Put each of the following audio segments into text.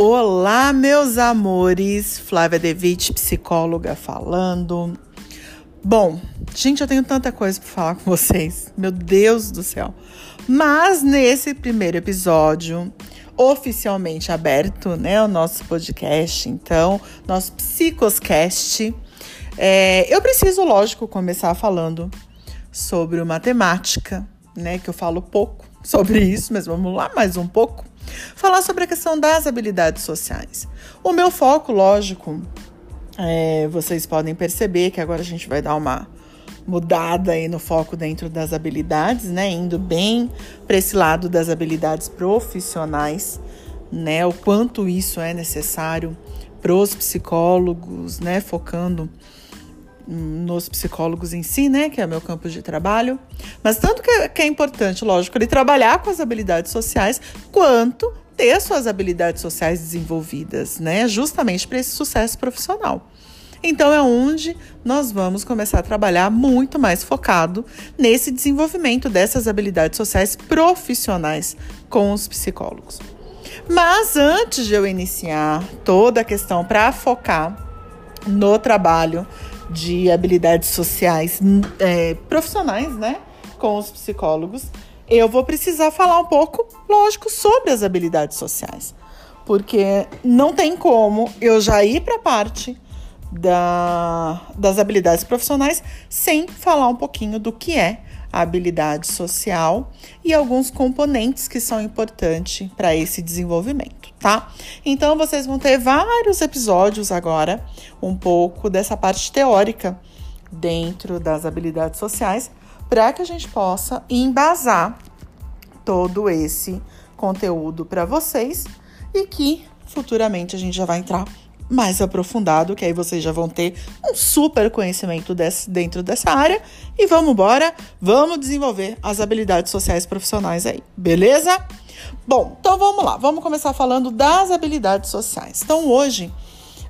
Olá, meus amores, Flávia Devitt, psicóloga falando. Bom, gente, eu tenho tanta coisa para falar com vocês, meu Deus do céu. Mas nesse primeiro episódio, oficialmente aberto, né, o nosso podcast, então, nosso Psicoscast, é, eu preciso, lógico, começar falando sobre matemática, né, que eu falo pouco sobre isso, mas vamos lá mais um pouco falar sobre a questão das habilidades sociais. O meu foco, lógico, é, vocês podem perceber que agora a gente vai dar uma mudada aí no foco dentro das habilidades, né? Indo bem para esse lado das habilidades profissionais, né? O quanto isso é necessário para os psicólogos, né? Focando nos psicólogos em si, né, que é meu campo de trabalho, mas tanto que é, que é importante, lógico, ele trabalhar com as habilidades sociais, quanto ter suas habilidades sociais desenvolvidas, né, justamente para esse sucesso profissional. Então é onde nós vamos começar a trabalhar muito mais focado nesse desenvolvimento dessas habilidades sociais profissionais com os psicólogos. Mas antes de eu iniciar toda a questão para focar no trabalho de habilidades sociais é, profissionais, né, com os psicólogos, eu vou precisar falar um pouco, lógico, sobre as habilidades sociais, porque não tem como eu já ir para a parte da, das habilidades profissionais sem falar um pouquinho do que é habilidade social e alguns componentes que são importantes para esse desenvolvimento, tá? Então vocês vão ter vários episódios agora, um pouco dessa parte teórica dentro das habilidades sociais, para que a gente possa embasar todo esse conteúdo para vocês e que futuramente a gente já vai entrar mais aprofundado, que aí vocês já vão ter um super conhecimento desse, dentro dessa área. E vamos embora, vamos desenvolver as habilidades sociais profissionais aí, beleza? Bom, então vamos lá, vamos começar falando das habilidades sociais. Então hoje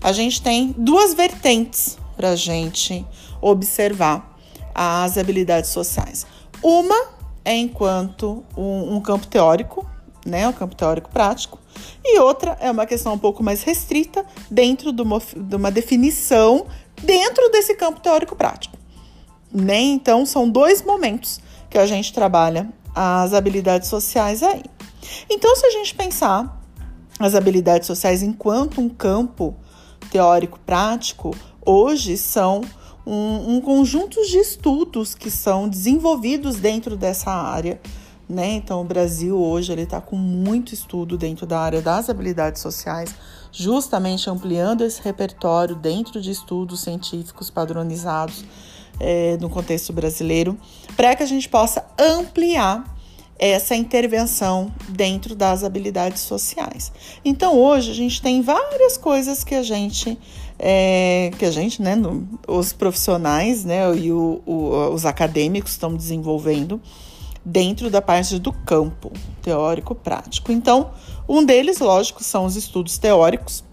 a gente tem duas vertentes para a gente observar as habilidades sociais. Uma é enquanto um, um campo teórico, né, o campo teórico prático, e outra é uma questão um pouco mais restrita dentro de uma, de uma definição dentro desse campo teórico prático. Né? Então, são dois momentos que a gente trabalha as habilidades sociais aí. Então, se a gente pensar as habilidades sociais enquanto um campo teórico prático, hoje são um, um conjunto de estudos que são desenvolvidos dentro dessa área né? Então, o Brasil hoje ele está com muito estudo dentro da área das habilidades sociais, justamente ampliando esse repertório dentro de estudos científicos padronizados é, no contexto brasileiro, para que a gente possa ampliar essa intervenção dentro das habilidades sociais. Então, hoje a gente tem várias coisas que a gente é, que a gente, né, no, os profissionais, né, e o, o, os acadêmicos estão desenvolvendo dentro da parte do campo teórico prático. Então, um deles, lógico, são os estudos teóricos,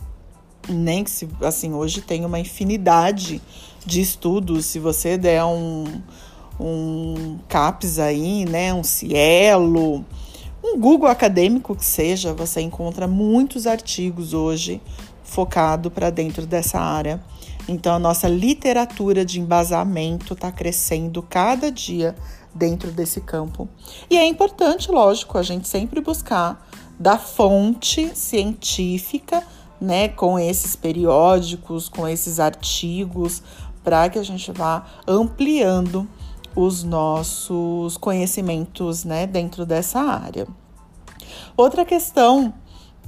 nem que se assim hoje tem uma infinidade de estudos, se você der um um CAPES aí, né, um Cielo, um Google acadêmico que seja, você encontra muitos artigos hoje focado para dentro dessa área. Então a nossa literatura de embasamento está crescendo cada dia dentro desse campo. E é importante, lógico, a gente sempre buscar da fonte científica, né, com esses periódicos, com esses artigos, para que a gente vá ampliando os nossos conhecimentos, né, dentro dessa área. Outra questão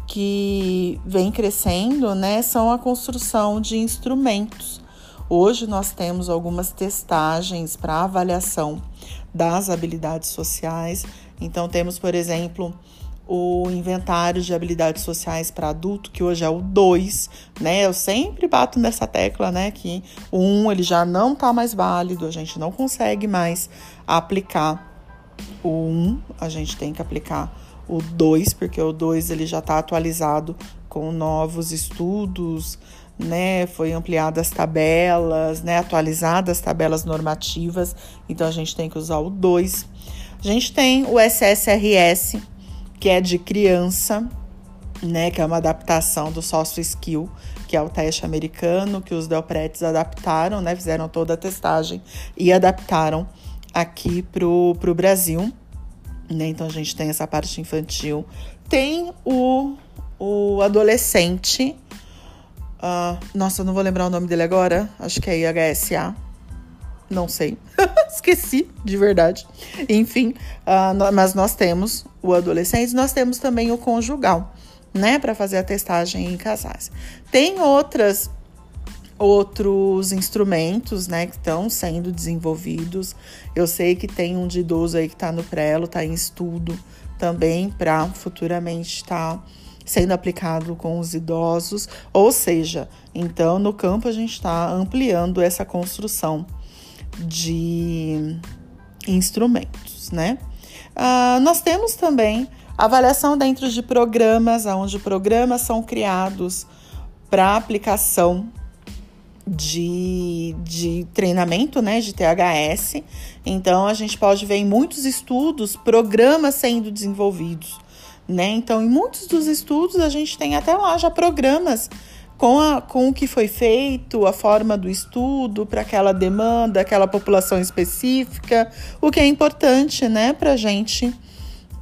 que vem crescendo, né, são a construção de instrumentos. Hoje nós temos algumas testagens para avaliação das habilidades sociais. Então, temos, por exemplo, o inventário de habilidades sociais para adulto, que hoje é o 2, né? Eu sempre bato nessa tecla, né, que o 1 um, ele já não está mais válido, a gente não consegue mais aplicar o 1, um, a gente tem que aplicar o 2, porque o 2 ele já está atualizado com novos estudos, né? Foi ampliadas as tabelas, né? Atualizadas as tabelas normativas. Então a gente tem que usar o 2. A gente tem o SSRS, que é de criança, né, que é uma adaptação do Social Skill, que é o teste americano que os Delpretes adaptaram, né, fizeram toda a testagem e adaptaram aqui pro, pro Brasil. Né? Então a gente tem essa parte infantil. Tem o, o adolescente. Uh, nossa, eu não vou lembrar o nome dele agora. Acho que é IHSA. Não sei. Esqueci, de verdade. Enfim, uh, mas nós temos o adolescente, nós temos também o conjugal, né? Para fazer a testagem em casais. Tem outras outros instrumentos, né, que estão sendo desenvolvidos. Eu sei que tem um de idoso aí que está no prelo, está em estudo também para futuramente estar tá sendo aplicado com os idosos. Ou seja, então no campo a gente está ampliando essa construção de instrumentos, né? Uh, nós temos também avaliação dentro de programas, onde programas são criados para aplicação de, de treinamento, né, de THS. Então, a gente pode ver em muitos estudos programas sendo desenvolvidos, né? Então, em muitos dos estudos, a gente tem até lá já programas com, a, com o que foi feito, a forma do estudo para aquela demanda, aquela população específica, o que é importante, né, para a gente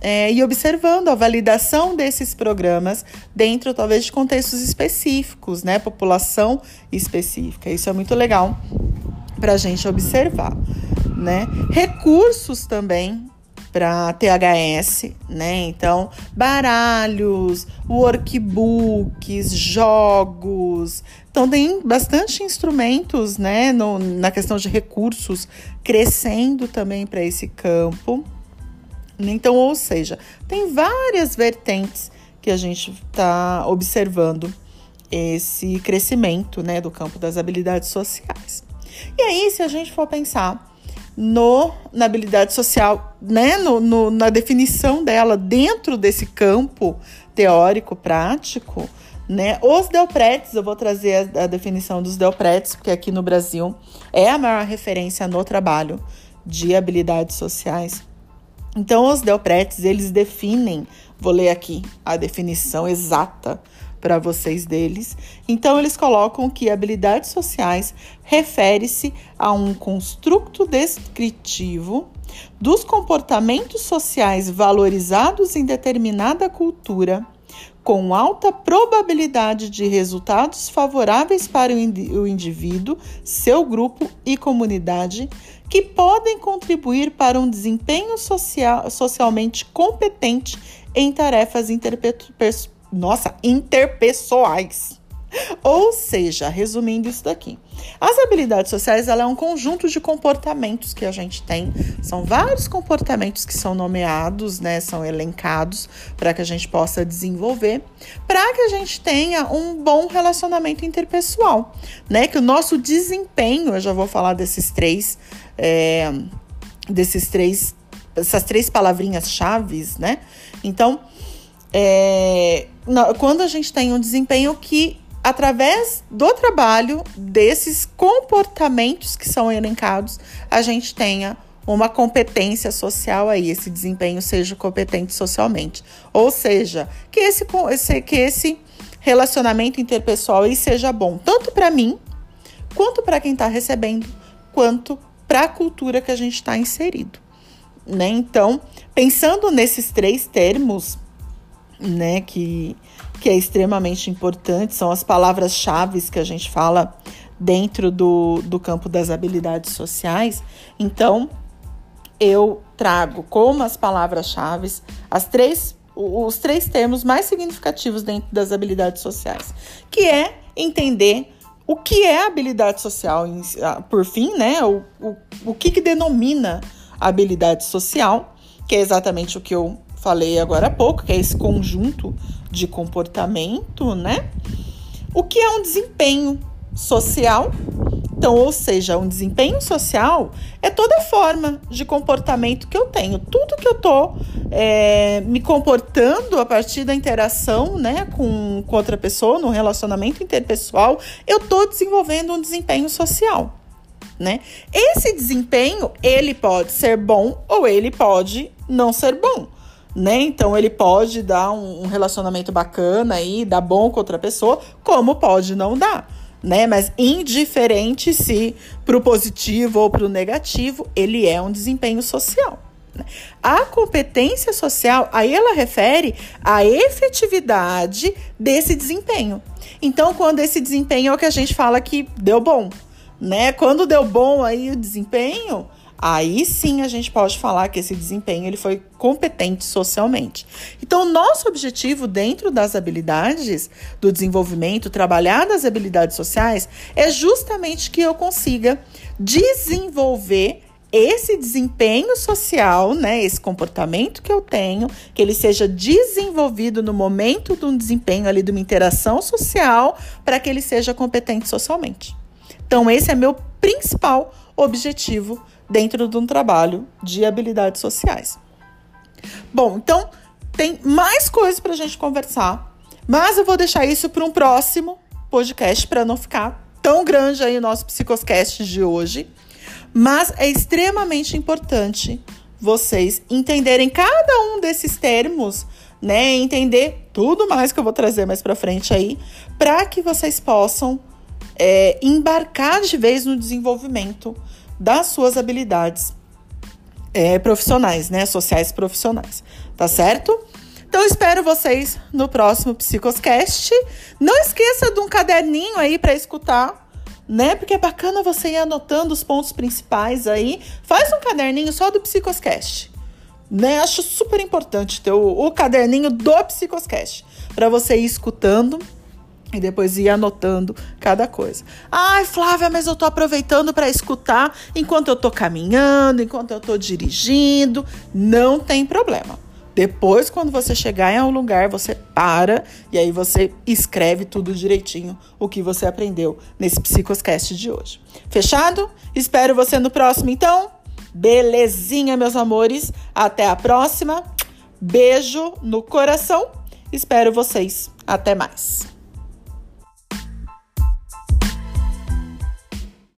é, e observando a validação desses programas dentro, talvez, de contextos específicos, né? População específica. Isso é muito legal para a gente observar, né? Recursos também para THS, né? Então, baralhos, workbooks, jogos. Então, tem bastante instrumentos, né, no, na questão de recursos, crescendo também para esse campo. Então, ou seja, tem várias vertentes que a gente está observando esse crescimento né, do campo das habilidades sociais. E aí, se a gente for pensar no, na habilidade social, né, no, no, na definição dela dentro desse campo teórico prático, né, os Delpretes, eu vou trazer a, a definição dos Delpretes, porque aqui no Brasil é a maior referência no trabalho de habilidades sociais. Então, os Delpretes, eles definem, vou ler aqui a definição exata para vocês deles. Então, eles colocam que habilidades sociais refere-se a um construto descritivo dos comportamentos sociais valorizados em determinada cultura, com alta probabilidade de resultados favoráveis para o indivíduo, seu grupo e comunidade que podem contribuir para um desempenho social, socialmente competente em tarefas nossa, interpessoais. Ou seja, resumindo isso daqui, as habilidades sociais ela é um conjunto de comportamentos que a gente tem. São vários comportamentos que são nomeados, né, são elencados para que a gente possa desenvolver, para que a gente tenha um bom relacionamento interpessoal, né? Que o nosso desempenho, eu já vou falar desses três é, desses três, essas três palavrinhas chaves, né? Então, é, quando a gente tem um desempenho que, através do trabalho desses comportamentos que são elencados, a gente tenha uma competência social aí, esse desempenho seja competente socialmente. Ou seja, que esse, que esse relacionamento interpessoal aí seja bom, tanto para mim, quanto para quem está recebendo, quanto para a cultura que a gente está inserido. Né? Então, pensando nesses três termos, né, que, que é extremamente importante, são as palavras-chave que a gente fala dentro do, do campo das habilidades sociais. Então, eu trago como as palavras-chave as três os três termos mais significativos dentro das habilidades sociais, que é entender o que é habilidade social, ah, por fim, né? O, o, o que, que denomina habilidade social, que é exatamente o que eu falei agora há pouco, que é esse conjunto de comportamento, né? O que é um desempenho social então, ou seja, um desempenho social é toda forma de comportamento que eu tenho. Tudo que eu estou é, me comportando a partir da interação né, com, com outra pessoa, no relacionamento interpessoal, eu estou desenvolvendo um desempenho social. Né? Esse desempenho, ele pode ser bom ou ele pode não ser bom. Né? Então ele pode dar um, um relacionamento bacana aí, dar bom com outra pessoa, como pode não dar. Né? Mas indiferente se para o positivo ou para o negativo, ele é um desempenho social. Né? A competência social, aí ela refere à efetividade desse desempenho. Então, quando esse desempenho é o que a gente fala que deu bom, né? Quando deu bom aí o desempenho, aí sim a gente pode falar que esse desempenho ele foi competente socialmente. Então, nosso objetivo dentro das habilidades do desenvolvimento, trabalhar das habilidades sociais, é justamente que eu consiga desenvolver esse desempenho social, né, esse comportamento que eu tenho, que ele seja desenvolvido no momento de um desempenho ali de uma interação social, para que ele seja competente socialmente. Então, esse é meu principal objetivo dentro de um trabalho de habilidades sociais. Bom, então tem mais coisas para a gente conversar, mas eu vou deixar isso para um próximo podcast para não ficar tão grande aí o nosso Psicoscast de hoje. Mas é extremamente importante vocês entenderem cada um desses termos, né? Entender tudo mais que eu vou trazer mais para frente aí, para que vocês possam é, embarcar de vez no desenvolvimento das suas habilidades é, profissionais, né? Sociais profissionais, tá certo? Então espero vocês no próximo Psicoscast. Não esqueça de um caderninho aí para escutar, né? Porque é bacana você ir anotando os pontos principais aí. Faz um caderninho só do Psicoscast. Né? Acho super importante ter o, o caderninho do Psicoscast para você ir escutando e depois ir anotando cada coisa. Ai, Flávia, mas eu tô aproveitando para escutar enquanto eu tô caminhando, enquanto eu tô dirigindo. Não tem problema. Depois, quando você chegar em um lugar, você para e aí você escreve tudo direitinho o que você aprendeu nesse Psicoscast de hoje. Fechado? Espero você no próximo, então. Belezinha, meus amores. Até a próxima. Beijo no coração. Espero vocês. Até mais.